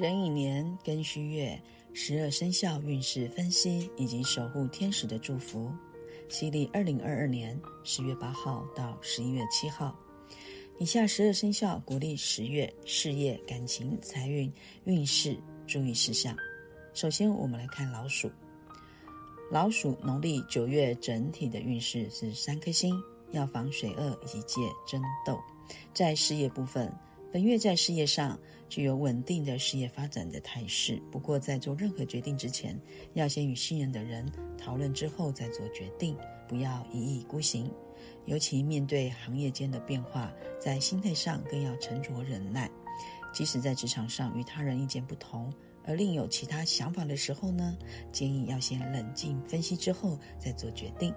壬寅年庚戌月十二生肖运势分析以及守护天使的祝福，西历二零二二年十月八号到十一月七号。以下十二生肖国历十月事业、感情、财运运势注意事项。首先，我们来看老鼠。老鼠农历九月整体的运势是三颗星，要防水恶以及戒争斗。在事业部分。本月在事业上具有稳定的事业发展的态势，不过在做任何决定之前，要先与信任的人讨论之后再做决定，不要一意孤行。尤其面对行业间的变化，在心态上更要沉着忍耐。即使在职场上与他人意见不同，而另有其他想法的时候呢，建议要先冷静分析之后再做决定。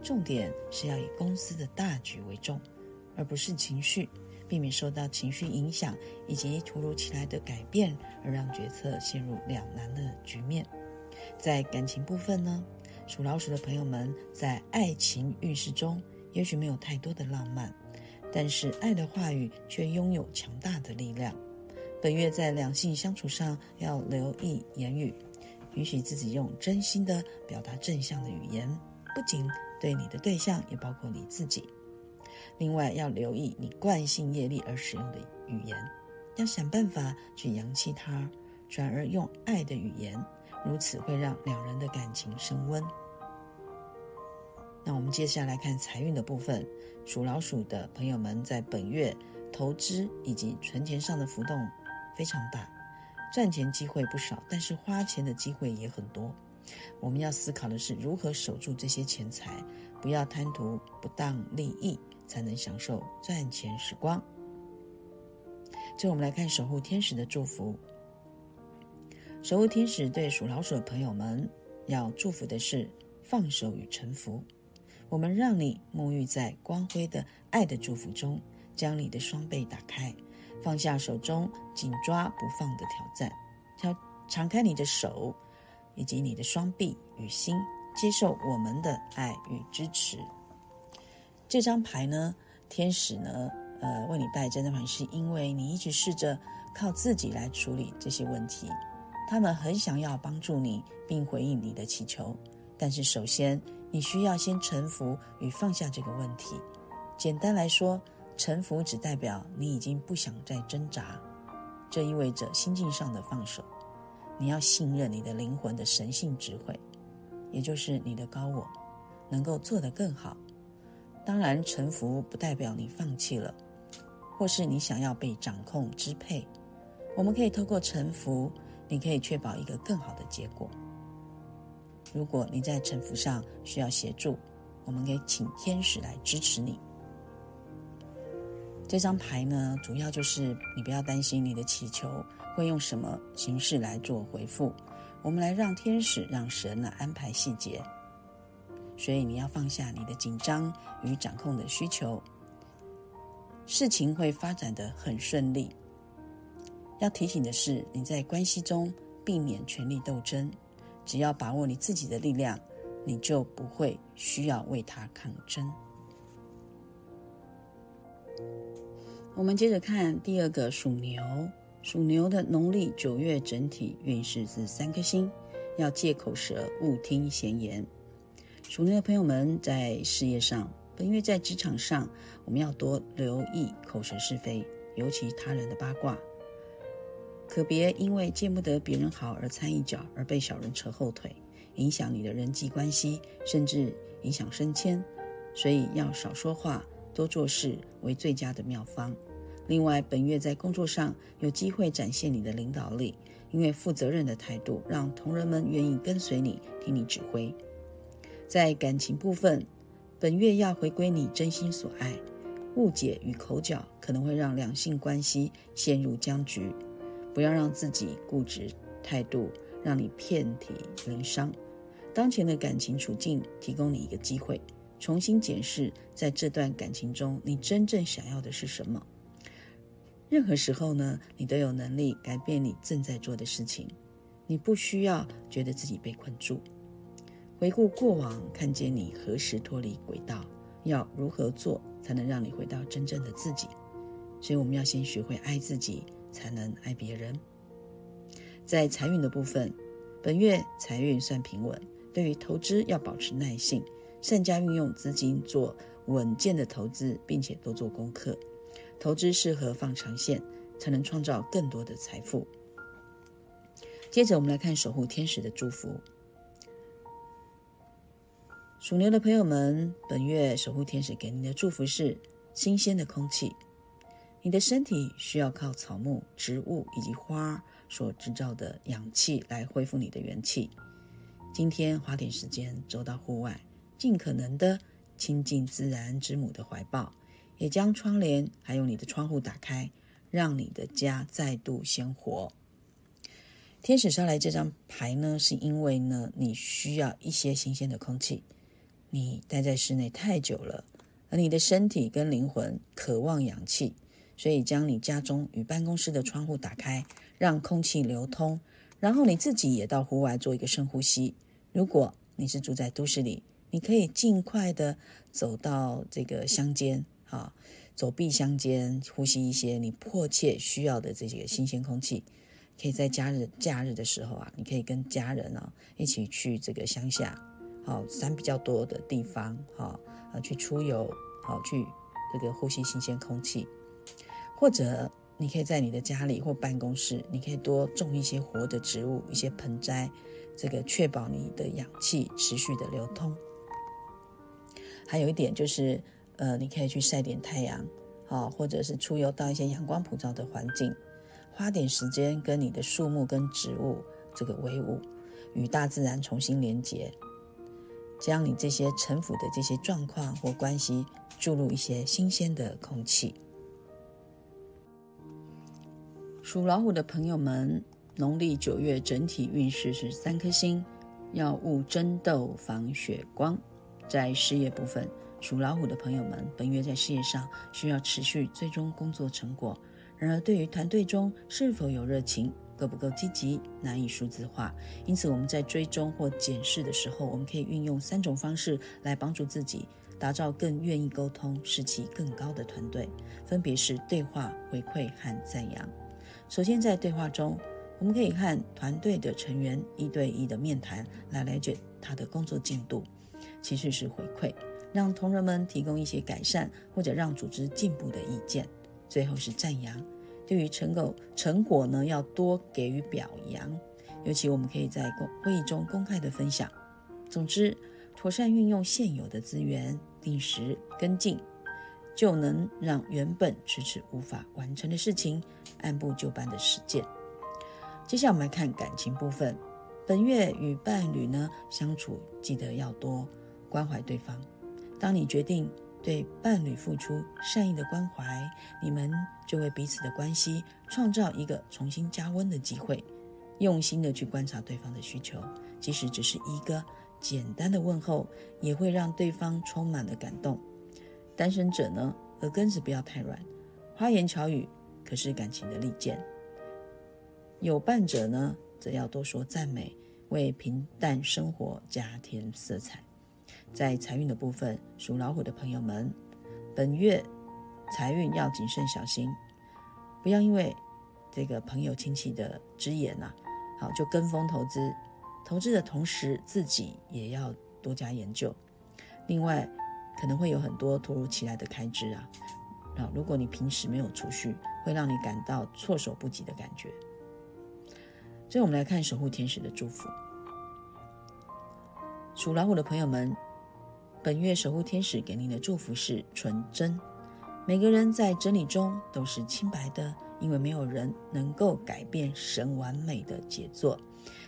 重点是要以公司的大局为重，而不是情绪。避免受到情绪影响以及突如其来的改变而让决策陷入两难的局面。在感情部分呢，属老鼠的朋友们在爱情运势中也许没有太多的浪漫，但是爱的话语却拥有强大的力量。本月在两性相处上要留意言语，允许自己用真心的表达正向的语言，不仅对你的对象，也包括你自己。另外要留意你惯性业力而使用的语言，要想办法去扬弃它，转而用爱的语言，如此会让两人的感情升温。那我们接下来看财运的部分，属老鼠的朋友们在本月投资以及存钱上的浮动非常大，赚钱机会不少，但是花钱的机会也很多。我们要思考的是如何守住这些钱财，不要贪图不当利益。才能享受赚钱时光。最后我们来看守护天使的祝福。守护天使对属老鼠的朋友们要祝福的是放手与臣服。我们让你沐浴在光辉的爱的祝福中，将你的双臂打开，放下手中紧抓不放的挑战，要敞开你的手以及你的双臂与心，接受我们的爱与支持。这张牌呢，天使呢，呃，为你带这张牌，是因为你一直试着靠自己来处理这些问题。他们很想要帮助你，并回应你的祈求，但是首先你需要先臣服与放下这个问题。简单来说，臣服只代表你已经不想再挣扎，这意味着心境上的放手。你要信任你的灵魂的神性智慧，也就是你的高我，能够做得更好。当然，臣服不代表你放弃了，或是你想要被掌控支配。我们可以透过臣服，你可以确保一个更好的结果。如果你在臣服上需要协助，我们可以请天使来支持你。这张牌呢，主要就是你不要担心你的祈求会用什么形式来做回复，我们来让天使、让神来安排细节。所以你要放下你的紧张与掌控的需求，事情会发展的很顺利。要提醒的是，你在关系中避免权力斗争，只要把握你自己的力量，你就不会需要为他抗争。我们接着看第二个属牛，属牛的农历九月整体运势是三颗星，要戒口舌，勿听闲言。属牛的朋友们，在事业上，本月在职场上，我们要多留意口舌是非，尤其他人的八卦，可别因为见不得别人好而掺一脚，而被小人扯后腿，影响你的人际关系，甚至影响升迁。所以要少说话，多做事为最佳的妙方。另外，本月在工作上有机会展现你的领导力，因为负责任的态度，让同仁们愿意跟随你，听你指挥。在感情部分，本月要回归你真心所爱，误解与口角可能会让两性关系陷入僵局，不要让自己固执态度让你遍体鳞伤。当前的感情处境提供你一个机会，重新检视在这段感情中你真正想要的是什么。任何时候呢，你都有能力改变你正在做的事情，你不需要觉得自己被困住。回顾过往，看见你何时脱离轨道，要如何做才能让你回到真正的自己？所以我们要先学会爱自己，才能爱别人。在财运的部分，本月财运算平稳，对于投资要保持耐性，善加运用资金做稳健的投资，并且多做功课。投资适合放长线，才能创造更多的财富。接着，我们来看守护天使的祝福。属牛的朋友们，本月守护天使给您的祝福是新鲜的空气。你的身体需要靠草木、植物以及花所制造的氧气来恢复你的元气。今天花点时间走到户外，尽可能的亲近自然之母的怀抱。也将窗帘还有你的窗户打开，让你的家再度鲜活。天使捎来这张牌呢，是因为呢，你需要一些新鲜的空气。你待在室内太久了，而你的身体跟灵魂渴望氧气，所以将你家中与办公室的窗户打开，让空气流通。然后你自己也到户外做一个深呼吸。如果你是住在都市里，你可以尽快的走到这个乡间。啊，走壁乡间，呼吸一些你迫切需要的这些新鲜空气。可以在假日假日的时候啊，你可以跟家人啊一起去这个乡下，好山比较多的地方，哈啊去出游，好去这个呼吸新鲜空气。或者你可以在你的家里或办公室，你可以多种一些活的植物，一些盆栽，这个确保你的氧气持续的流通。还有一点就是。呃，你可以去晒点太阳，好，或者是出游到一些阳光普照的环境，花点时间跟你的树木跟植物这个为伍，与大自然重新连接，将你这些城府的这些状况或关系注入一些新鲜的空气。属老虎的朋友们，农历九月整体运势是三颗星，要勿争斗防血光，在事业部分。属老虎的朋友们，本月在事业上需要持续最终工作成果。然而，对于团队中是否有热情、够不够积极，难以数字化。因此，我们在追踪或检视的时候，我们可以运用三种方式来帮助自己打造更愿意沟通、士气更高的团队，分别是对话、回馈和赞扬。首先，在对话中，我们可以和团队的成员一对一的面谈，来了解他的工作进度。其次是回馈。让同仁们提供一些改善或者让组织进步的意见。最后是赞扬，对于成果成果呢，要多给予表扬。尤其我们可以在公会议中公开的分享。总之，妥善运用现有的资源，定时跟进，就能让原本迟迟无法完成的事情按部就班的实践。接下来我们来看感情部分。本月与伴侣呢相处，记得要多关怀对方。当你决定对伴侣付出善意的关怀，你们就为彼此的关系创造一个重新加温的机会。用心的去观察对方的需求，即使只是一个简单的问候，也会让对方充满了感动。单身者呢，耳根子不要太软，花言巧语可是感情的利剑。有伴者呢，则要多说赞美，为平淡生活加添色彩。在财运的部分，属老虎的朋友们，本月财运要谨慎小心，不要因为这个朋友亲戚的之言呐，好就跟风投资。投资的同时，自己也要多加研究。另外，可能会有很多突如其来的开支啊，啊，如果你平时没有储蓄，会让你感到措手不及的感觉。所以，我们来看守护天使的祝福。属老虎的朋友们。本月守护天使给您的祝福是纯真。每个人在真理中都是清白的，因为没有人能够改变神完美的杰作。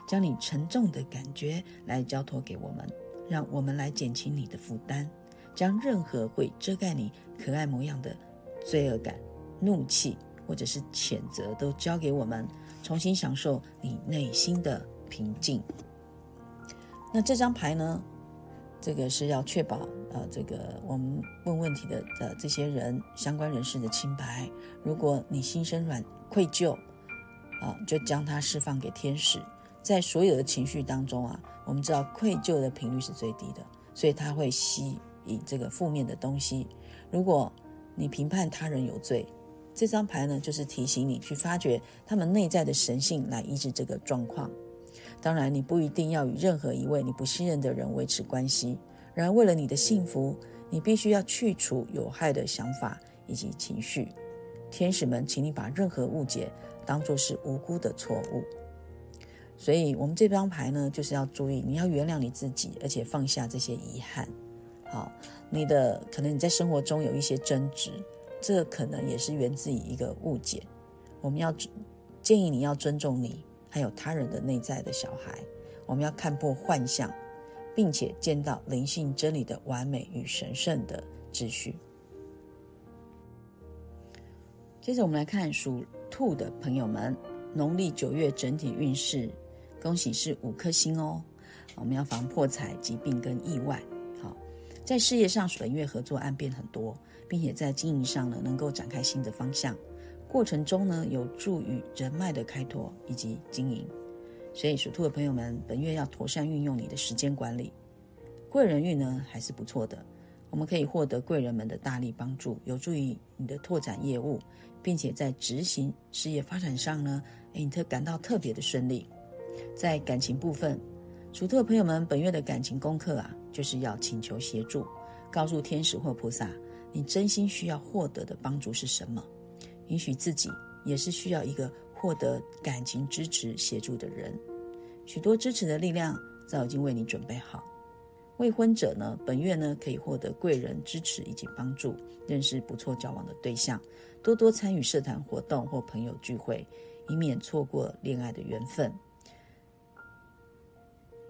将你沉重的感觉来交托给我们，让我们来减轻你的负担。将任何会遮盖你可爱模样的罪恶感、怒气或者是谴责都交给我们，重新享受你内心的平静。那这张牌呢？这个是要确保，呃，这个我们问问题的的这些人相关人士的清白。如果你心生软愧疚，啊，就将它释放给天使。在所有的情绪当中啊，我们知道愧疚的频率是最低的，所以它会吸引这个负面的东西。如果你评判他人有罪，这张牌呢，就是提醒你去发掘他们内在的神性，来医治这个状况。当然，你不一定要与任何一位你不信任的人维持关系。然而，为了你的幸福，你必须要去除有害的想法以及情绪。天使们，请你把任何误解当作是无辜的错误。所以，我们这张牌呢，就是要注意，你要原谅你自己，而且放下这些遗憾。好，你的可能你在生活中有一些争执。这可能也是源自于一个误解。我们要建议你要尊重你还有他人的内在的小孩。我们要看破幻象，并且见到灵性真理的完美与神圣的秩序。接着，我们来看属兔的朋友们，农历九月整体运势，恭喜是五颗星哦。我们要防破财、疾病跟意外。好，在事业上，本月合作案变很多。并且在经营上呢，能够展开新的方向，过程中呢，有助于人脉的开拓以及经营。所以属兔的朋友们，本月要妥善运用你的时间管理。贵人运呢还是不错的，我们可以获得贵人们的大力帮助，有助于你的拓展业务，并且在执行事业发展上呢，哎，你特感到特别的顺利。在感情部分，属兔的朋友们，本月的感情功课啊，就是要请求协助，告诉天使或菩萨。你真心需要获得的帮助是什么？允许自己也是需要一个获得感情支持协助的人。许多支持的力量早已经为你准备好。未婚者呢，本月呢可以获得贵人支持以及帮助，认识不错交往的对象，多多参与社团活动或朋友聚会，以免错过恋爱的缘分。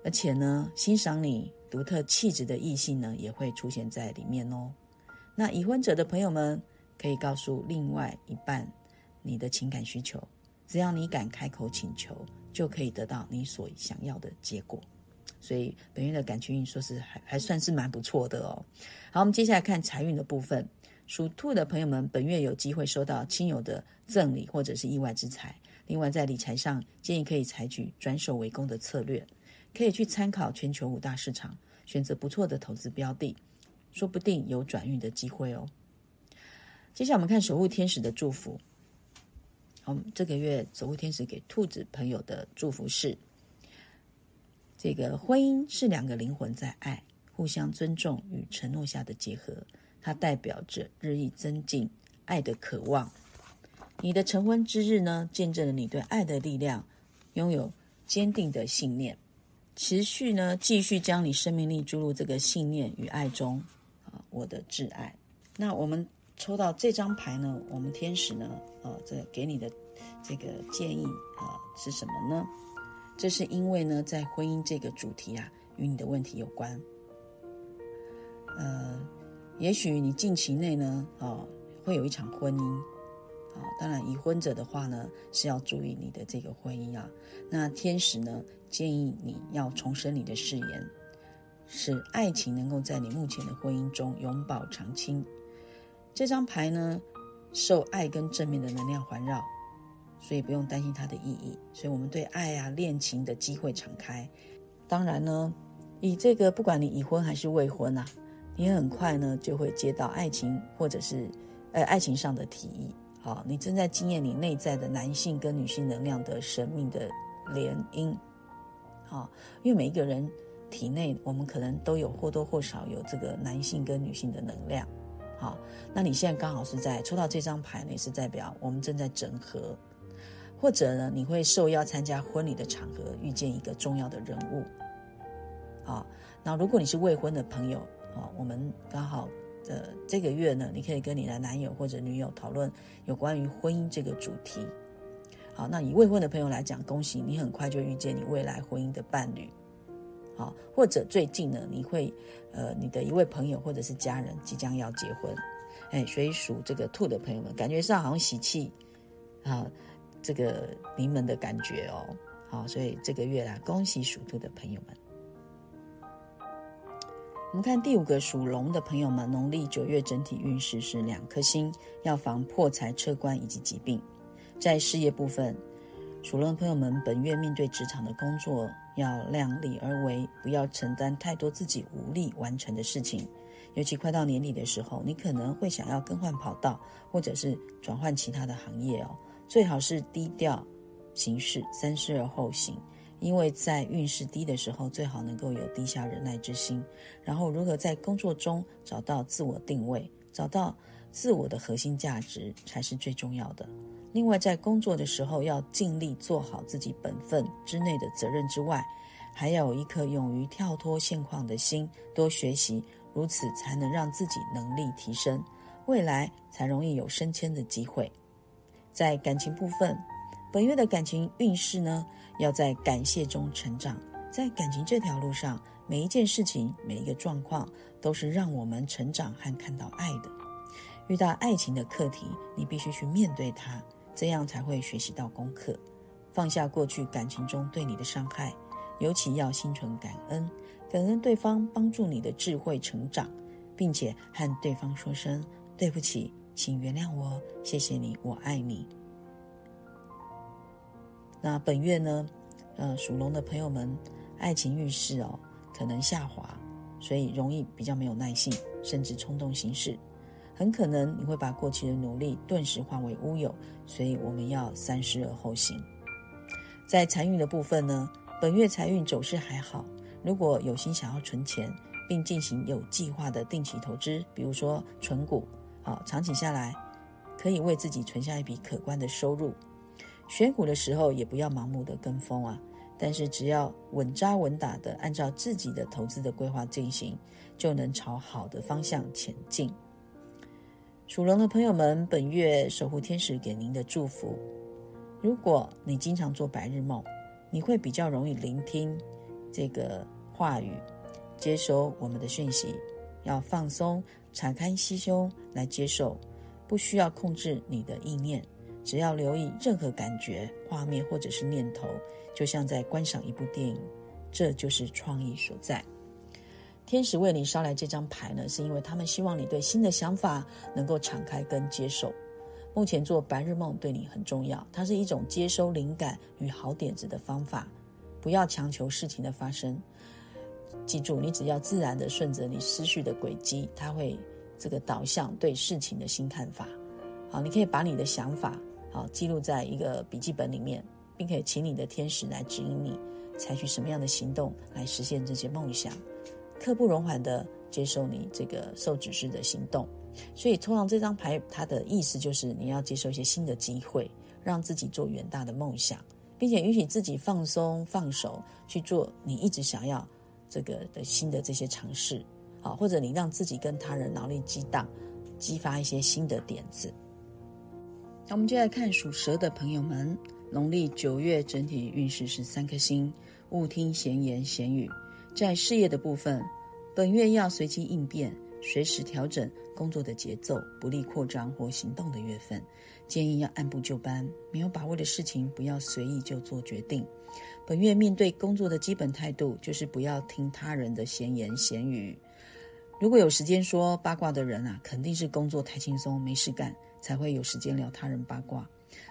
而且呢，欣赏你独特气质的异性呢，也会出现在里面哦。那已婚者的朋友们可以告诉另外一半你的情感需求，只要你敢开口请求，就可以得到你所想要的结果。所以本月的感情运说是还还算是蛮不错的哦。好，我们接下来看财运的部分，属兔的朋友们本月有机会收到亲友的赠礼或者是意外之财。另外在理财上建议可以采取转守为攻的策略，可以去参考全球五大市场，选择不错的投资标的。说不定有转运的机会哦。接下来我们看守护天使的祝福。我们这个月守护天使给兔子朋友的祝福是：这个婚姻是两个灵魂在爱、互相尊重与承诺下的结合，它代表着日益增进爱的渴望。你的成婚之日呢，见证了你对爱的力量，拥有坚定的信念，持续呢继续将你生命力注入这个信念与爱中。啊我的挚爱，那我们抽到这张牌呢？我们天使呢？呃，这给你的这个建议啊是什么呢？这是因为呢，在婚姻这个主题啊，与你的问题有关。呃，也许你近期内呢，啊，会有一场婚姻。啊，当然已婚者的话呢，是要注意你的这个婚姻啊。那天使呢，建议你要重申你的誓言。使爱情能够在你目前的婚姻中永葆长青。这张牌呢，受爱跟正面的能量环绕，所以不用担心它的意义。所以，我们对爱啊、恋情的机会敞开。当然呢，以这个不管你已婚还是未婚啊，你很快呢就会接到爱情或者是呃爱情上的提议。好，你正在经验你内在的男性跟女性能量的生命的联姻。好，因为每一个人。体内我们可能都有或多或少有这个男性跟女性的能量，好，那你现在刚好是在抽到这张牌呢，也是代表我们正在整合，或者呢你会受邀参加婚礼的场合，遇见一个重要的人物，好，那如果你是未婚的朋友，啊，我们刚好的这个月呢，你可以跟你的男友或者女友讨论有关于婚姻这个主题，好，那以未婚的朋友来讲，恭喜你很快就遇见你未来婚姻的伴侣。好，或者最近呢，你会，呃，你的一位朋友或者是家人即将要结婚，哎，所以属这个兔的朋友们，感觉上好像喜气，啊，这个临门的感觉哦，好，所以这个月啦，恭喜属兔的朋友们。我们看第五个属龙的朋友们，农历九月整体运势是两颗星，要防破财、车官以及疾病。在事业部分，属龙的朋友们本月面对职场的工作。要量力而为，不要承担太多自己无力完成的事情，尤其快到年底的时候，你可能会想要更换跑道，或者是转换其他的行业哦。最好是低调行事，三思而后行。因为在运势低的时候，最好能够有低下忍耐之心，然后如何在工作中找到自我定位，找到自我的核心价值，才是最重要的。另外，在工作的时候要尽力做好自己本分之内的责任之外，还要有一颗勇于跳脱现况的心，多学习，如此才能让自己能力提升，未来才容易有升迁的机会。在感情部分，本月的感情运势呢，要在感谢中成长。在感情这条路上，每一件事情、每一个状况，都是让我们成长和看到爱的。遇到爱情的课题，你必须去面对它。这样才会学习到功课，放下过去感情中对你的伤害，尤其要心存感恩，感恩对方帮助你的智慧成长，并且和对方说声对不起，请原谅我，谢谢你，我爱你。那本月呢，呃，属龙的朋友们，爱情运势哦可能下滑，所以容易比较没有耐性，甚至冲动行事。很可能你会把过去的努力顿时化为乌有，所以我们要三思而后行。在财运的部分呢，本月财运走势还好。如果有心想要存钱，并进行有计划的定期投资，比如说存股，好长期下来可以为自己存下一笔可观的收入。选股的时候也不要盲目的跟风啊，但是只要稳扎稳打的按照自己的投资的规划进行，就能朝好的方向前进。属龙的朋友们，本月守护天使给您的祝福：如果你经常做白日梦，你会比较容易聆听这个话语，接收我们的讯息。要放松，敞开心胸来接受，不需要控制你的意念，只要留意任何感觉、画面或者是念头，就像在观赏一部电影，这就是创意所在。天使为你捎来这张牌呢，是因为他们希望你对新的想法能够敞开跟接受。目前做白日梦对你很重要，它是一种接收灵感与好点子的方法。不要强求事情的发生，记住，你只要自然的顺着你思绪的轨迹，它会这个导向对事情的新看法。好，你可以把你的想法好记录在一个笔记本里面，并可以请你的天使来指引你采取什么样的行动来实现这些梦想。刻不容缓的接受你这个受指示的行动，所以通常这张牌它的意思就是你要接受一些新的机会，让自己做远大的梦想，并且允许自己放松放手去做你一直想要这个的新的这些尝试，好，或者你让自己跟他人脑力激荡，激发一些新的点子。那我们就来看属蛇的朋友们，农历九月整体运势是三颗星，勿听闲言闲语。在事业的部分，本月要随机应变，随时调整工作的节奏，不利扩张或行动的月份。建议要按部就班，没有把握的事情不要随意就做决定。本月面对工作的基本态度就是不要听他人的闲言闲语。如果有时间说八卦的人啊，肯定是工作太轻松没事干，才会有时间聊他人八卦。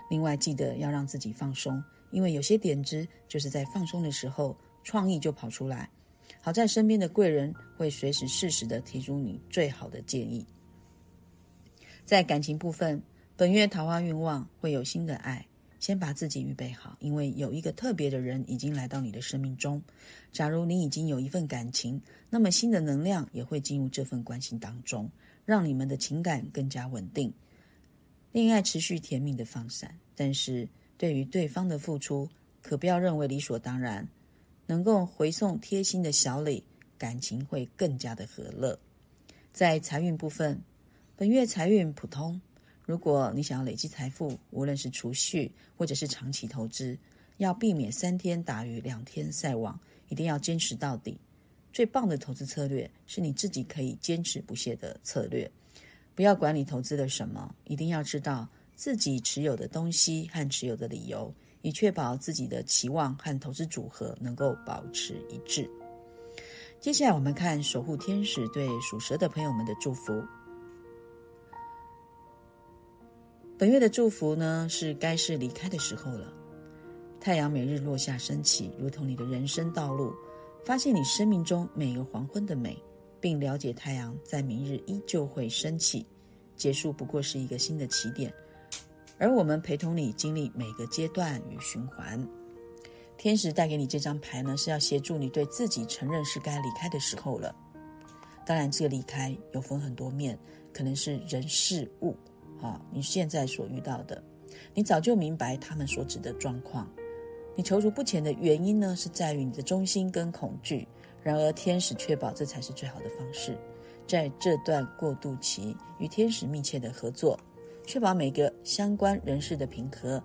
另外，记得要让自己放松，因为有些点子就是在放松的时候，创意就跑出来。好在身边的贵人会随时适时的提出你最好的建议。在感情部分，本月桃花运旺，会有新的爱。先把自己预备好，因为有一个特别的人已经来到你的生命中。假如你已经有一份感情，那么新的能量也会进入这份关系当中，让你们的情感更加稳定，恋爱持续甜蜜的放散。但是对于对方的付出，可不要认为理所当然。能够回送贴心的小礼，感情会更加的和乐。在财运部分，本月财运普通。如果你想要累积财富，无论是储蓄或者是长期投资，要避免三天打鱼两天晒网，一定要坚持到底。最棒的投资策略是你自己可以坚持不懈的策略。不要管你投资了什么，一定要知道自己持有的东西和持有的理由。以确保自己的期望和投资组合能够保持一致。接下来，我们看守护天使对属蛇的朋友们的祝福。本月的祝福呢，是该是离开的时候了。太阳每日落下升起，如同你的人生道路，发现你生命中每个黄昏的美，并了解太阳在明日依旧会升起，结束不过是一个新的起点。而我们陪同你经历每个阶段与循环。天使带给你这张牌呢，是要协助你对自己承认是该离开的时候了。当然，这个离开有分很多面，可能是人事物啊，你现在所遇到的，你早就明白他们所指的状况。你踌躇不前的原因呢，是在于你的忠心跟恐惧。然而，天使确保这才是最好的方式，在这段过渡期与天使密切的合作。确保每个相关人士的平和，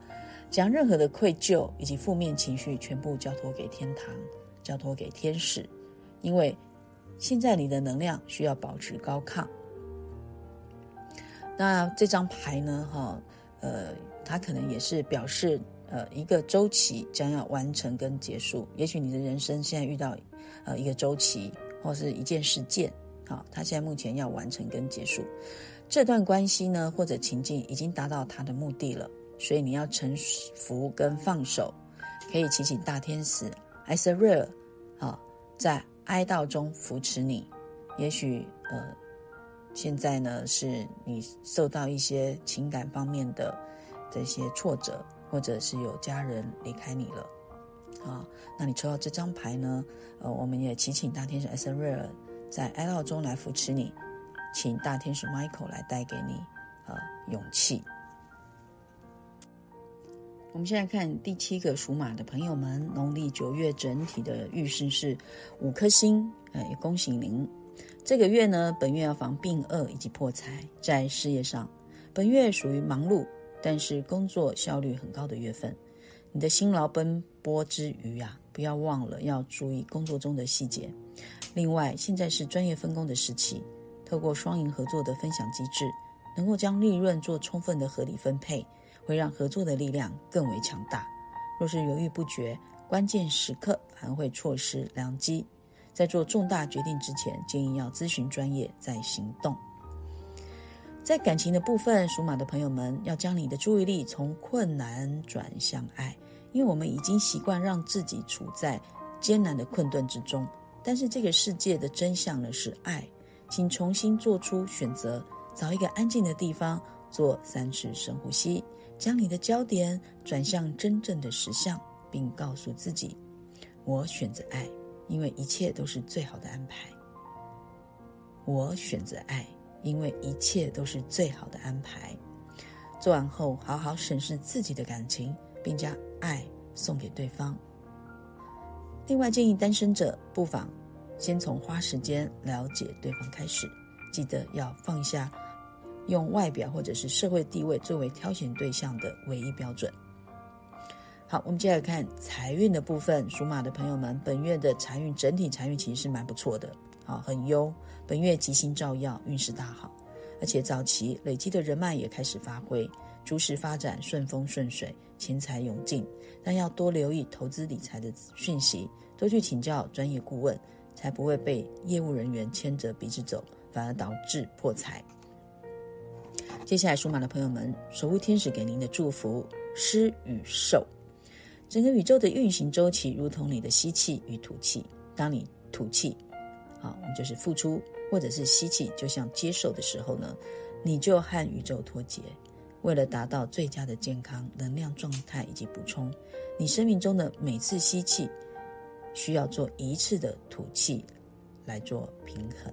将任何的愧疚以及负面情绪全部交托给天堂，交托给天使，因为现在你的能量需要保持高亢。那这张牌呢？哈，呃，它可能也是表示，呃，一个周期将要完成跟结束。也许你的人生现在遇到，呃，一个周期或是一件事件，好，它现在目前要完成跟结束。这段关系呢，或者情境已经达到他的目的了，所以你要臣服跟放手，可以祈请大天使艾瑟瑞尔啊，在哀悼中扶持你。也许呃，现在呢是你受到一些情感方面的这些挫折，或者是有家人离开你了啊，那你抽到这张牌呢，呃，我们也祈请大天使艾瑟瑞尔在哀悼中来扶持你。请大天使 Michael 来带给你，呃，勇气。我们现在看第七个属马的朋友们，农历九月整体的运势是五颗星，呃，恭喜您。这个月呢，本月要防病厄以及破财。在事业上，本月属于忙碌，但是工作效率很高的月份。你的辛劳奔波之余啊，不要忘了要注意工作中的细节。另外，现在是专业分工的时期。透过双赢合作的分享机制，能够将利润做充分的合理分配，会让合作的力量更为强大。若是犹豫不决，关键时刻还会错失良机。在做重大决定之前，建议要咨询专业再行动。在感情的部分，属马的朋友们要将你的注意力从困难转向爱，因为我们已经习惯让自己处在艰难的困顿之中，但是这个世界的真相呢是爱。请重新做出选择，找一个安静的地方，做三次深呼吸，将你的焦点转向真正的实相，并告诉自己：“我选择爱，因为一切都是最好的安排。”我选择爱，因为一切都是最好的安排。做完后，好好审视自己的感情，并将爱送给对方。另外，建议单身者不妨。先从花时间了解对方开始，记得要放下用外表或者是社会地位作为挑选对象的唯一标准。好，我们接下来看财运的部分。属马的朋友们，本月的财运整体财运其实是蛮不错的，好，很优。本月吉星照耀，运势大好，而且早期累积的人脉也开始发挥，诸事发展顺风顺水，钱财涌进。但要多留意投资理财的讯息，多去请教专业顾问。才不会被业务人员牵着鼻子走，反而导致破财。接下来，属马的朋友们，守护天使给您的祝福：施与受。整个宇宙的运行周期如同你的吸气与吐气。当你吐气，好，就是付出；或者是吸气，就像接受的时候呢，你就和宇宙脱节。为了达到最佳的健康能量状态以及补充，你生命中的每次吸气。需要做一次的吐气来做平衡。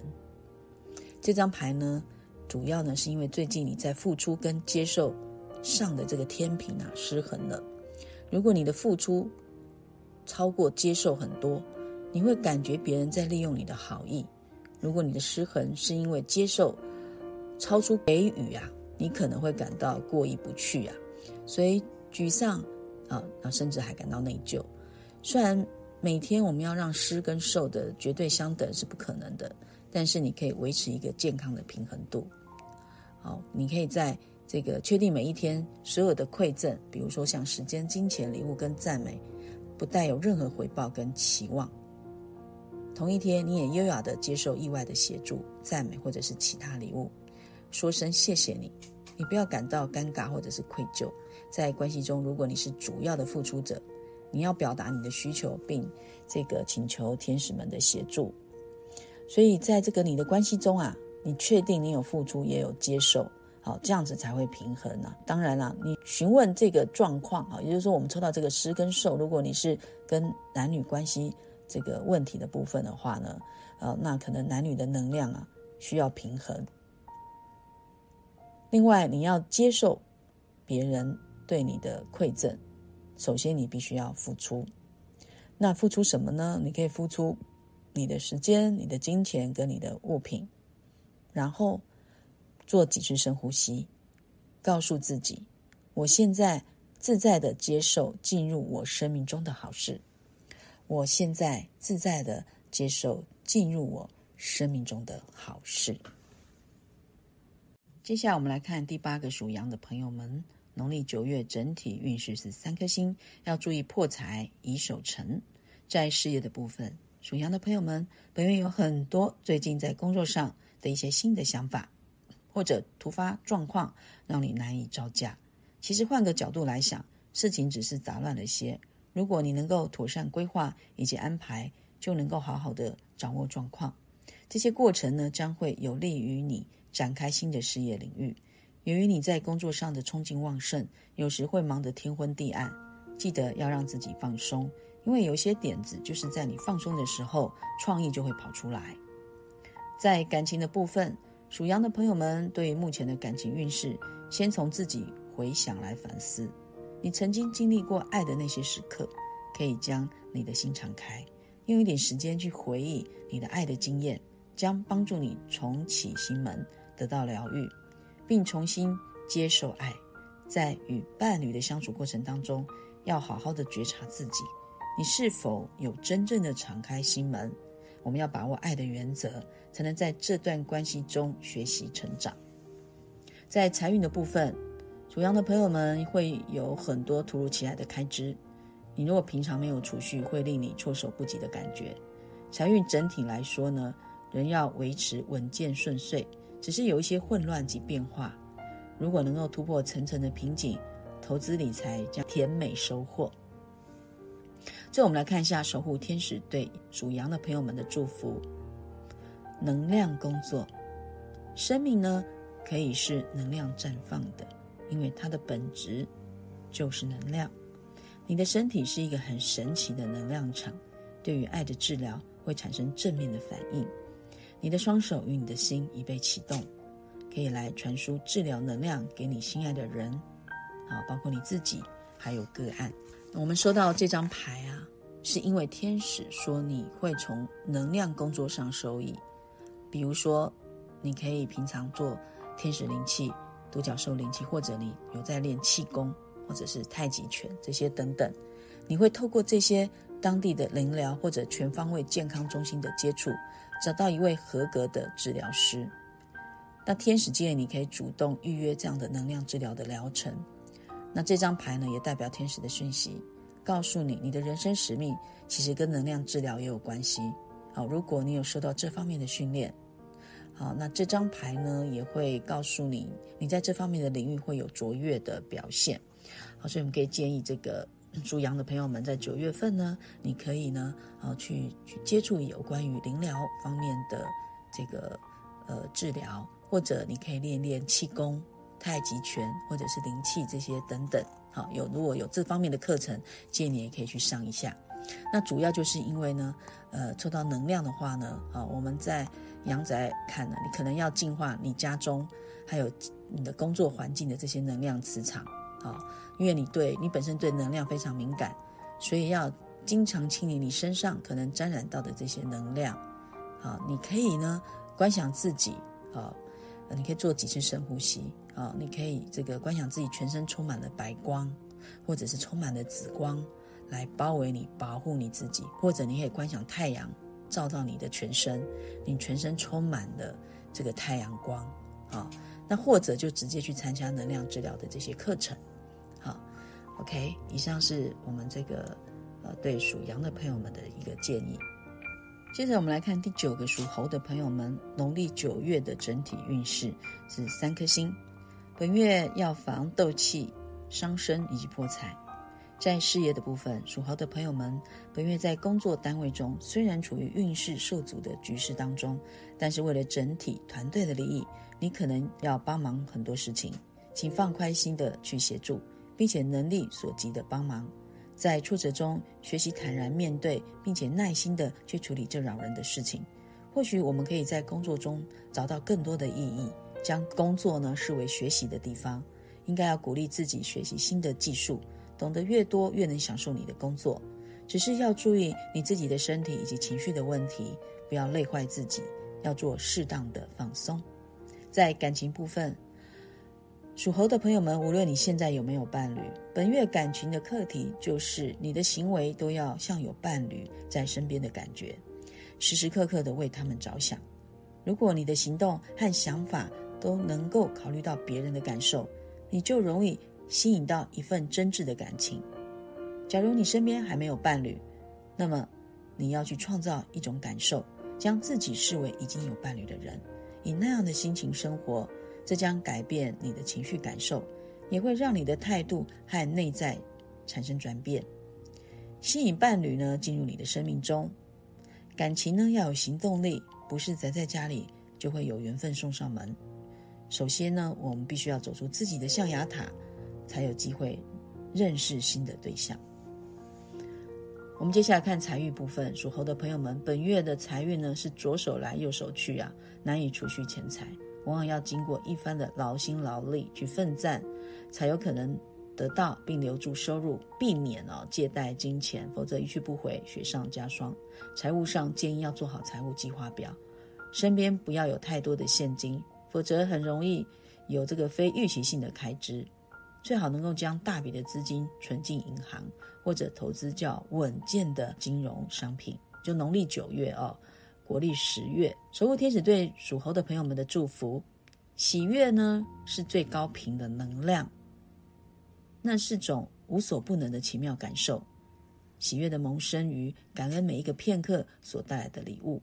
这张牌呢，主要呢是因为最近你在付出跟接受上的这个天平啊失衡了。如果你的付出超过接受很多，你会感觉别人在利用你的好意；如果你的失衡是因为接受超出给予啊，你可能会感到过意不去啊，所以沮丧啊，啊甚至还感到内疚。虽然。每天我们要让施跟受的绝对相等是不可能的，但是你可以维持一个健康的平衡度。好，你可以在这个确定每一天所有的馈赠，比如说像时间、金钱、礼物跟赞美，不带有任何回报跟期望。同一天，你也优雅的接受意外的协助、赞美或者是其他礼物，说声谢谢你。你不要感到尴尬或者是愧疚。在关系中，如果你是主要的付出者。你要表达你的需求，并这个请求天使们的协助。所以在这个你的关系中啊，你确定你有付出也有接受，好，这样子才会平衡呢。当然了，你询问这个状况啊，也就是说我们抽到这个施跟受，如果你是跟男女关系这个问题的部分的话呢，呃，那可能男女的能量啊需要平衡。另外，你要接受别人对你的馈赠，首先你必须要付出。那付出什么呢？你可以付出你的时间、你的金钱跟你的物品，然后做几次深呼吸，告诉自己：我现在自在的接受进入我生命中的好事。我现在自在的接受进入我生命中的好事。接下来我们来看第八个属羊的朋友们，农历九月整体运势是三颗星，要注意破财、以守成。在事业的部分，属羊的朋友们，本月有很多最近在工作上的一些新的想法，或者突发状况让你难以招架。其实换个角度来想，事情只是杂乱了些。如果你能够妥善规划以及安排，就能够好好的掌握状况。这些过程呢，将会有利于你。展开新的事业领域。由于你在工作上的冲劲旺盛，有时会忙得天昏地暗。记得要让自己放松，因为有些点子就是在你放松的时候，创意就会跑出来。在感情的部分，属羊的朋友们对于目前的感情运势，先从自己回想来反思。你曾经经历过爱的那些时刻，可以将你的心敞开，用一点时间去回忆你的爱的经验，将帮助你重启心门。得到疗愈，并重新接受爱，在与伴侣的相处过程当中，要好好的觉察自己，你是否有真正的敞开心门？我们要把握爱的原则，才能在这段关系中学习成长。在财运的部分，属羊的朋友们会有很多突如其来的开支，你如果平常没有储蓄，会令你措手不及的感觉。财运整体来说呢，人要维持稳健顺遂。只是有一些混乱及变化，如果能够突破层层的瓶颈，投资理财将甜美收获。这我们来看一下守护天使对属羊的朋友们的祝福：能量工作，生命呢可以是能量绽放的，因为它的本质就是能量。你的身体是一个很神奇的能量场，对于爱的治疗会产生正面的反应。你的双手与你的心已被启动，可以来传输治疗能量给你心爱的人，啊，包括你自己，还有个案。我们收到这张牌啊，是因为天使说你会从能量工作上收益，比如说，你可以平常做天使灵气、独角兽灵气，或者你有在练气功，或者是太极拳这些等等，你会透过这些当地的灵疗或者全方位健康中心的接触。找到一位合格的治疗师，那天使建议你可以主动预约这样的能量治疗的疗程。那这张牌呢，也代表天使的讯息，告诉你你的人生使命其实跟能量治疗也有关系。好，如果你有受到这方面的训练，好，那这张牌呢也会告诉你，你在这方面的领域会有卓越的表现。好，所以我们可以建议这个。属羊的朋友们，在九月份呢，你可以呢，啊，去去接触有关于灵疗方面的这个呃治疗，或者你可以练练气功、太极拳，或者是灵气这些等等。好，有如果有这方面的课程，建议你也可以去上一下。那主要就是因为呢，呃，抽到能量的话呢，啊，我们在阳宅看呢，你可能要净化你家中还有你的工作环境的这些能量磁场。啊，因为你对你本身对能量非常敏感，所以要经常清理你身上可能沾染到的这些能量。啊，你可以呢观想自己，啊，你可以做几次深呼吸，啊，你可以这个观想自己全身充满了白光，或者是充满了紫光来包围你，保护你自己，或者你可以观想太阳照到你的全身，你全身充满了这个太阳光，啊，那或者就直接去参加能量治疗的这些课程。OK，以上是我们这个呃对属羊的朋友们的一个建议。接着我们来看第九个属猴的朋友们，农历九月的整体运势是三颗星。本月要防斗气、伤身以及破财。在事业的部分，属猴的朋友们，本月在工作单位中虽然处于运势受阻的局势当中，但是为了整体团队的利益，你可能要帮忙很多事情，请放宽心的去协助，并且能力所及的帮忙。在挫折中学习坦然面对，并且耐心的去处理这扰人的事情。或许我们可以在工作中找到更多的意义，将工作呢视为学习的地方。应该要鼓励自己学习新的技术。懂得越多，越能享受你的工作。只是要注意你自己的身体以及情绪的问题，不要累坏自己。要做适当的放松。在感情部分，属猴的朋友们，无论你现在有没有伴侣，本月感情的课题就是你的行为都要像有伴侣在身边的感觉，时时刻刻的为他们着想。如果你的行动和想法都能够考虑到别人的感受，你就容易。吸引到一份真挚的感情。假如你身边还没有伴侣，那么你要去创造一种感受，将自己视为已经有伴侣的人，以那样的心情生活，这将改变你的情绪感受，也会让你的态度和内在产生转变。吸引伴侣呢进入你的生命中，感情呢要有行动力，不是宅在家里就会有缘分送上门。首先呢，我们必须要走出自己的象牙塔。才有机会认识新的对象。我们接下来看财运部分，属猴的朋友们，本月的财运呢是左手来右手去啊，难以储蓄钱财，往往要经过一番的劳心劳力去奋战，才有可能得到并留住收入，避免哦借贷金钱，否则一去不回，雪上加霜。财务上建议要做好财务计划表，身边不要有太多的现金，否则很容易有这个非预期性的开支。最好能够将大笔的资金存进银行，或者投资较稳健的金融商品。就农历九月哦，国历十月，守护天使对属猴的朋友们的祝福：喜悦呢是最高频的能量，那是种无所不能的奇妙感受。喜悦的萌生于感恩每一个片刻所带来的礼物。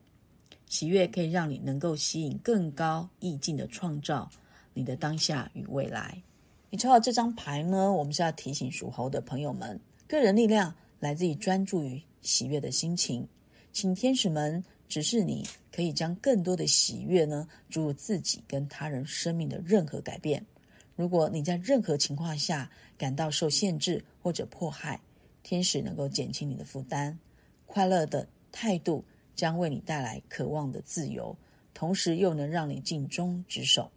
喜悦可以让你能够吸引更高意境的创造你的当下与未来。你抽到这张牌呢？我们是要提醒属猴的朋友们，个人力量来自于专注于喜悦的心情，请天使们只是你，可以将更多的喜悦呢注入自己跟他人生命的任何改变。如果你在任何情况下感到受限制或者迫害，天使能够减轻你的负担，快乐的态度将为你带来渴望的自由，同时又能让你尽忠职守。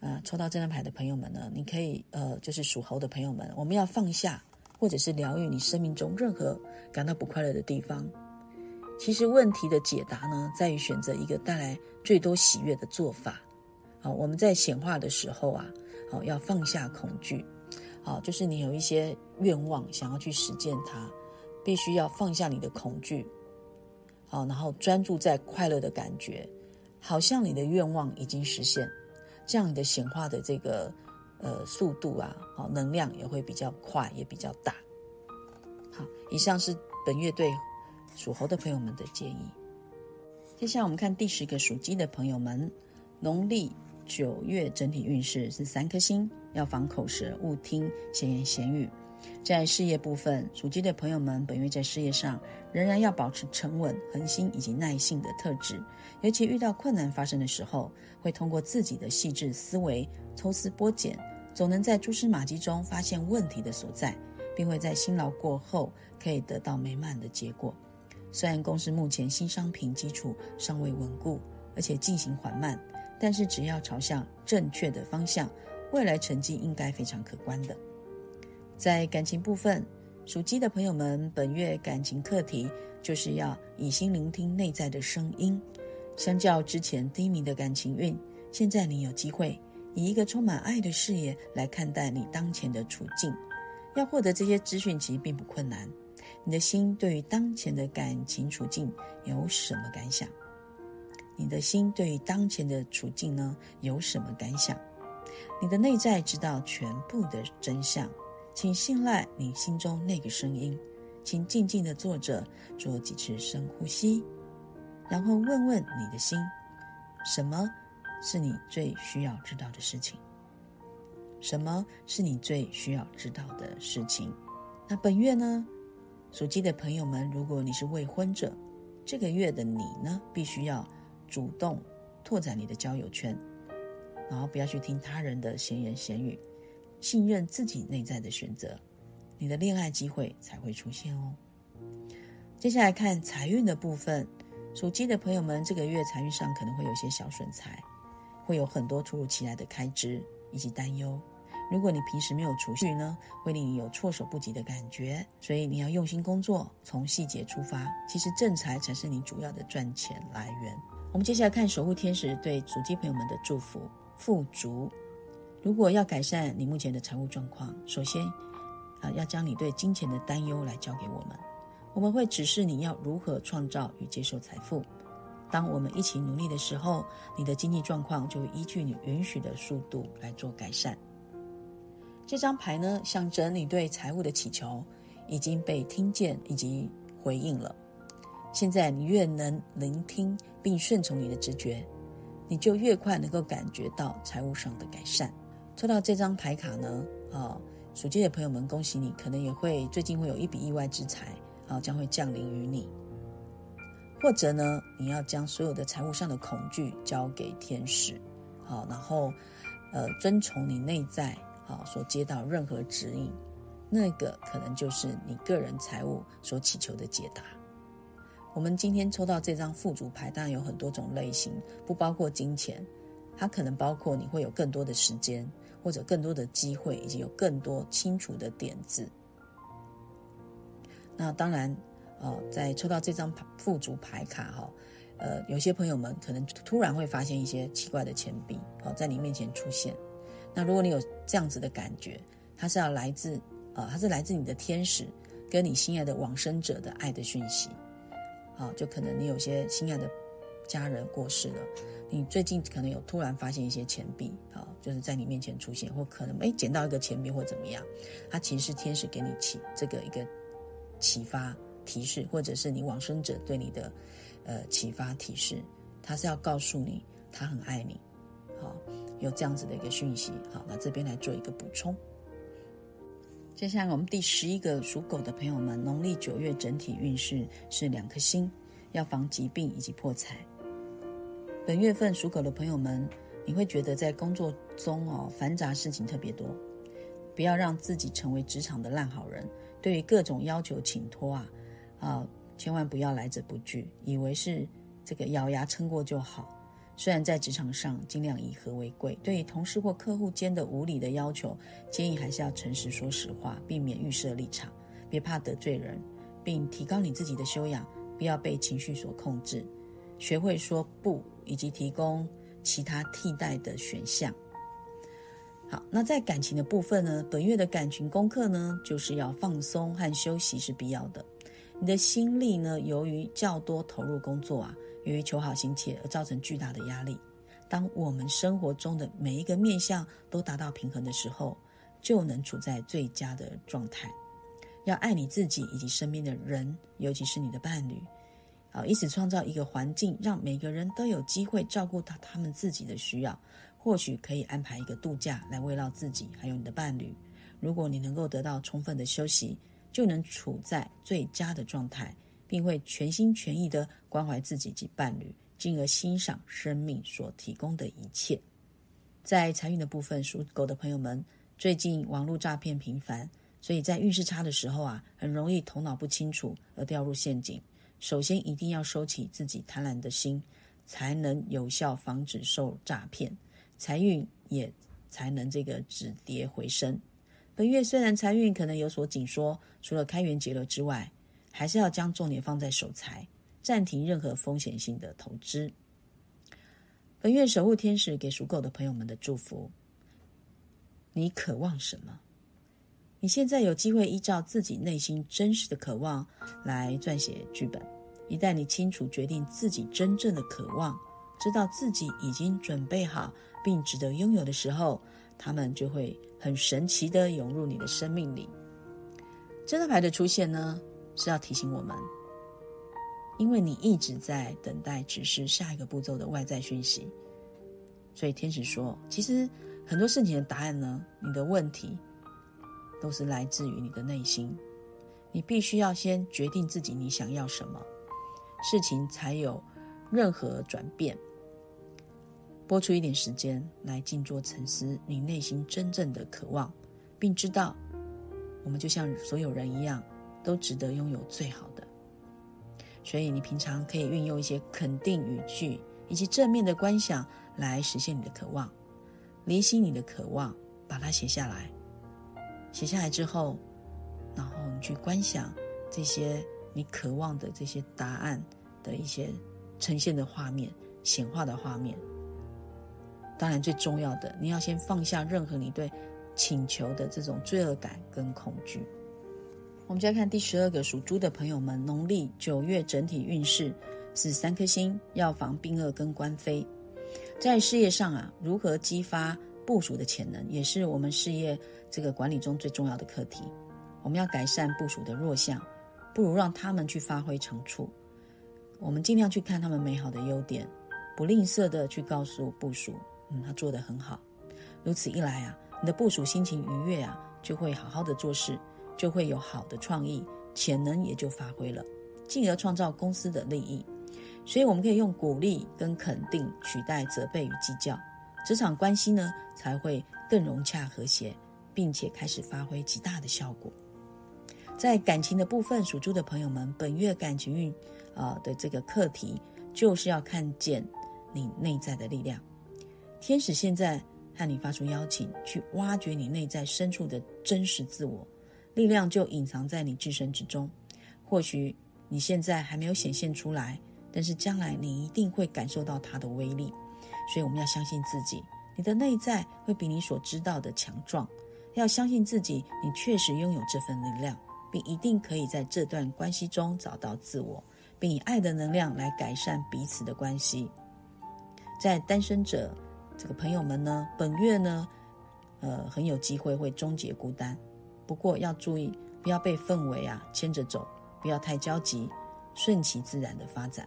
啊，抽到这张牌的朋友们呢，你可以呃，就是属猴的朋友们，我们要放下，或者是疗愈你生命中任何感到不快乐的地方。其实问题的解答呢，在于选择一个带来最多喜悦的做法。好，我们在显化的时候啊，好要放下恐惧。好，就是你有一些愿望想要去实践它，必须要放下你的恐惧。好，然后专注在快乐的感觉，好像你的愿望已经实现。这样你的显化的这个呃速度啊，好能量也会比较快，也比较大。好，以上是本月对属猴的朋友们的建议。接下来我们看第十个属鸡的朋友们，农历九月整体运势是三颗星，要防口舌，勿听闲言闲语。在事业部分，属鸡的朋友们本月在事业上仍然要保持沉稳、恒心以及耐性的特质，尤其遇到困难发生的时候，会通过自己的细致思维抽丝剥茧，总能在蛛丝马迹中发现问题的所在，并会在辛劳过后可以得到美满的结果。虽然公司目前新商品基础尚未稳固，而且进行缓慢，但是只要朝向正确的方向，未来成绩应该非常可观的。在感情部分，属鸡的朋友们，本月感情课题就是要以心聆听内在的声音。相较之前低迷的感情运，现在你有机会以一个充满爱的视野来看待你当前的处境。要获得这些资讯其实并不困难。你的心对于当前的感情处境有什么感想？你的心对于当前的处境呢有什么感想？你的内在知道全部的真相。请信赖你心中那个声音，请静静的坐着，做几次深呼吸，然后问问你的心，什么是你最需要知道的事情？什么是你最需要知道的事情？那本月呢，属鸡的朋友们，如果你是未婚者，这个月的你呢，必须要主动拓展你的交友圈，然后不要去听他人的闲言闲语，信任自己内在的选择，你的恋爱机会才会出现哦。接下来看财运的部分，属鸡的朋友们，这个月财运上可能会有些小损财，会有很多突如其来的开支以及担忧。如果你平时没有储蓄呢，会令你有措手不及的感觉。所以你要用心工作，从细节出发。其实正财才是你主要的赚钱来源。我们接下来看守护天使对主机朋友们的祝福：富足。如果要改善你目前的财务状况，首先啊，要将你对金钱的担忧来交给我们。我们会指示你要如何创造与接受财富。当我们一起努力的时候，你的经济状况就会依据你允许的速度来做改善。这张牌呢，象征你对财务的祈求已经被听见以及回应了。现在你越能聆听并顺从你的直觉，你就越快能够感觉到财务上的改善。抽到这张牌卡呢，啊，属鸡的朋友们，恭喜你，可能也会最近会有一笔意外之财。啊，将会降临于你，或者呢，你要将所有的财务上的恐惧交给天使，好，然后，呃，遵从你内在好所接到任何指引，那个可能就是你个人财务所祈求的解答。我们今天抽到这张富足牌，当然有很多种类型，不包括金钱，它可能包括你会有更多的时间，或者更多的机会，以及有更多清楚的点子。那当然，呃，在抽到这张富足牌卡哈，呃，有些朋友们可能突然会发现一些奇怪的钱币，哦，在你面前出现。那如果你有这样子的感觉，它是要来自，呃，它是来自你的天使跟你心爱的往生者的爱的讯息，啊，就可能你有些心爱的家人过世了，你最近可能有突然发现一些钱币，啊，就是在你面前出现，或可能哎捡到一个钱币或怎么样，它其实是天使给你起这个一个。启发提示，或者是你往生者对你的，呃，启发提示，他是要告诉你他很爱你，好，有这样子的一个讯息，好，那这边来做一个补充。接下来我们第十一个属狗的朋友们，农历九月整体运势是两颗星，要防疾病以及破财。本月份属狗的朋友们，你会觉得在工作中哦繁杂事情特别多，不要让自己成为职场的烂好人。对于各种要求请托啊，啊，千万不要来者不拒，以为是这个咬牙撑过就好。虽然在职场上尽量以和为贵，对于同事或客户间的无理的要求，建议还是要诚实说实话，避免预设立场，别怕得罪人，并提高你自己的修养，不要被情绪所控制，学会说不，以及提供其他替代的选项。好，那在感情的部分呢？本月的感情功课呢，就是要放松和休息是必要的。你的心力呢，由于较多投入工作啊，由于求好心切而造成巨大的压力。当我们生活中的每一个面相都达到平衡的时候，就能处在最佳的状态。要爱你自己以及身边的人，尤其是你的伴侣，啊，以此创造一个环境，让每个人都有机会照顾到他们自己的需要。或许可以安排一个度假来慰劳自己，还有你的伴侣。如果你能够得到充分的休息，就能处在最佳的状态，并会全心全意的关怀自己及伴侣，进而欣赏生命所提供的一切。在财运的部分，属狗的朋友们，最近网络诈骗频繁，所以在运势差的时候啊，很容易头脑不清楚而掉入陷阱。首先，一定要收起自己贪婪的心，才能有效防止受诈骗。财运也才能这个止跌回升。本月虽然财运可能有所紧缩，除了开源节流之外，还是要将重点放在守财，暂停任何风险性的投资。本月守护天使给属狗的朋友们的祝福：你渴望什么？你现在有机会依照自己内心真实的渴望来撰写剧本。一旦你清楚决定自己真正的渴望，知道自己已经准备好。并值得拥有的时候，他们就会很神奇的涌入你的生命里。这张牌的出现呢，是要提醒我们，因为你一直在等待指示下一个步骤的外在讯息，所以天使说，其实很多事情的答案呢，你的问题都是来自于你的内心。你必须要先决定自己你想要什么，事情才有任何转变。拨出一点时间来静坐沉思，你内心真正的渴望，并知道，我们就像所有人一样，都值得拥有最好的。所以，你平常可以运用一些肯定语句以及正面的观想来实现你的渴望。离心你的渴望，把它写下来。写下来之后，然后你去观想这些你渴望的这些答案的一些呈现的画面、显化的画面。当然，最重要的，你要先放下任何你对请求的这种罪恶感跟恐惧。我们再看第十二个属猪的朋友们，农历九月整体运势是三颗星，要防病恶跟官非。在事业上啊，如何激发部署的潜能，也是我们事业这个管理中最重要的课题。我们要改善部署的弱项，不如让他们去发挥长处。我们尽量去看他们美好的优点，不吝啬的去告诉部署。嗯，他做得很好。如此一来啊，你的部署心情愉悦啊，就会好好的做事，就会有好的创意，潜能也就发挥了，进而创造公司的利益。所以，我们可以用鼓励跟肯定取代责备与计较，职场关系呢才会更融洽和谐，并且开始发挥极大的效果。在感情的部分，属猪的朋友们，本月感情运啊的这个课题，就是要看见你内在的力量。天使现在向你发出邀请，去挖掘你内在深处的真实自我，力量就隐藏在你自身之中。或许你现在还没有显现出来，但是将来你一定会感受到它的威力。所以我们要相信自己，你的内在会比你所知道的强壮。要相信自己，你确实拥有这份力量，并一定可以在这段关系中找到自我，并以爱的能量来改善彼此的关系。在单身者。这个朋友们呢，本月呢，呃，很有机会会终结孤单。不过要注意，不要被氛围啊牵着走，不要太焦急，顺其自然的发展。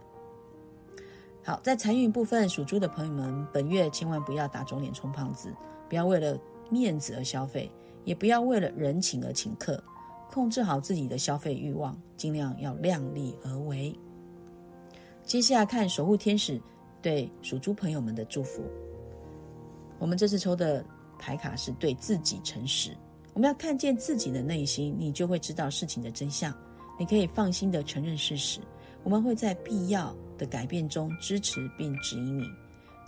好，在财运部分，属猪的朋友们，本月千万不要打肿脸充胖子，不要为了面子而消费，也不要为了人情而请客，控制好自己的消费欲望，尽量要量力而为。接下来看守护天使对属猪朋友们的祝福。我们这次抽的牌卡是对自己诚实。我们要看见自己的内心，你就会知道事情的真相。你可以放心的承认事实。我们会在必要的改变中支持并指引你。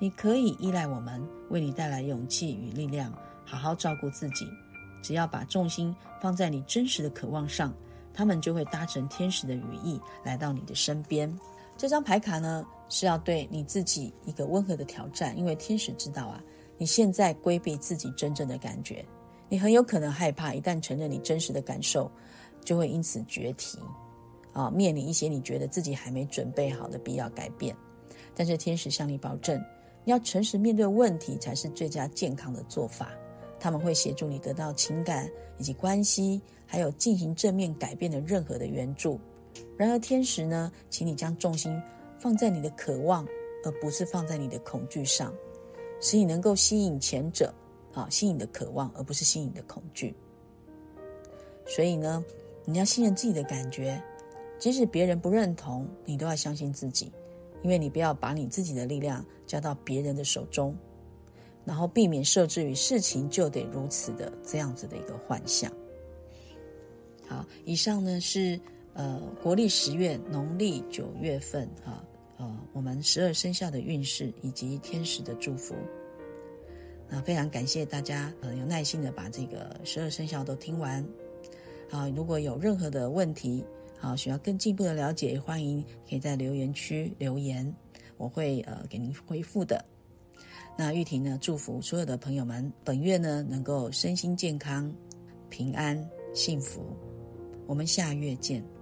你可以依赖我们，为你带来勇气与力量，好好照顾自己。只要把重心放在你真实的渴望上，他们就会搭乘天使的羽翼来到你的身边。这张牌卡呢，是要对你自己一个温和的挑战，因为天使知道啊。你现在规避自己真正的感觉，你很有可能害怕，一旦承认你真实的感受，就会因此决堤，啊，面临一些你觉得自己还没准备好的必要改变。但是天使向你保证，你要诚实面对问题才是最佳健康的做法。他们会协助你得到情感以及关系，还有进行正面改变的任何的援助。然而天使呢，请你将重心放在你的渴望，而不是放在你的恐惧上。使你能够吸引前者，啊，吸引的渴望，而不是吸引的恐惧。所以呢，你要信任自己的感觉，即使别人不认同，你都要相信自己，因为你不要把你自己的力量交到别人的手中，然后避免设置于事情就得如此的这样子的一个幻象。好，以上呢是呃国历十月，农历九月份，哈。呃，我们十二生肖的运势以及天使的祝福，那非常感谢大家，呃，有耐心的把这个十二生肖都听完。好，如果有任何的问题，好，需要更进一步的了解，欢迎可以在留言区留言，我会呃给您回复的。那玉婷呢，祝福所有的朋友们，本月呢能够身心健康、平安、幸福。我们下月见。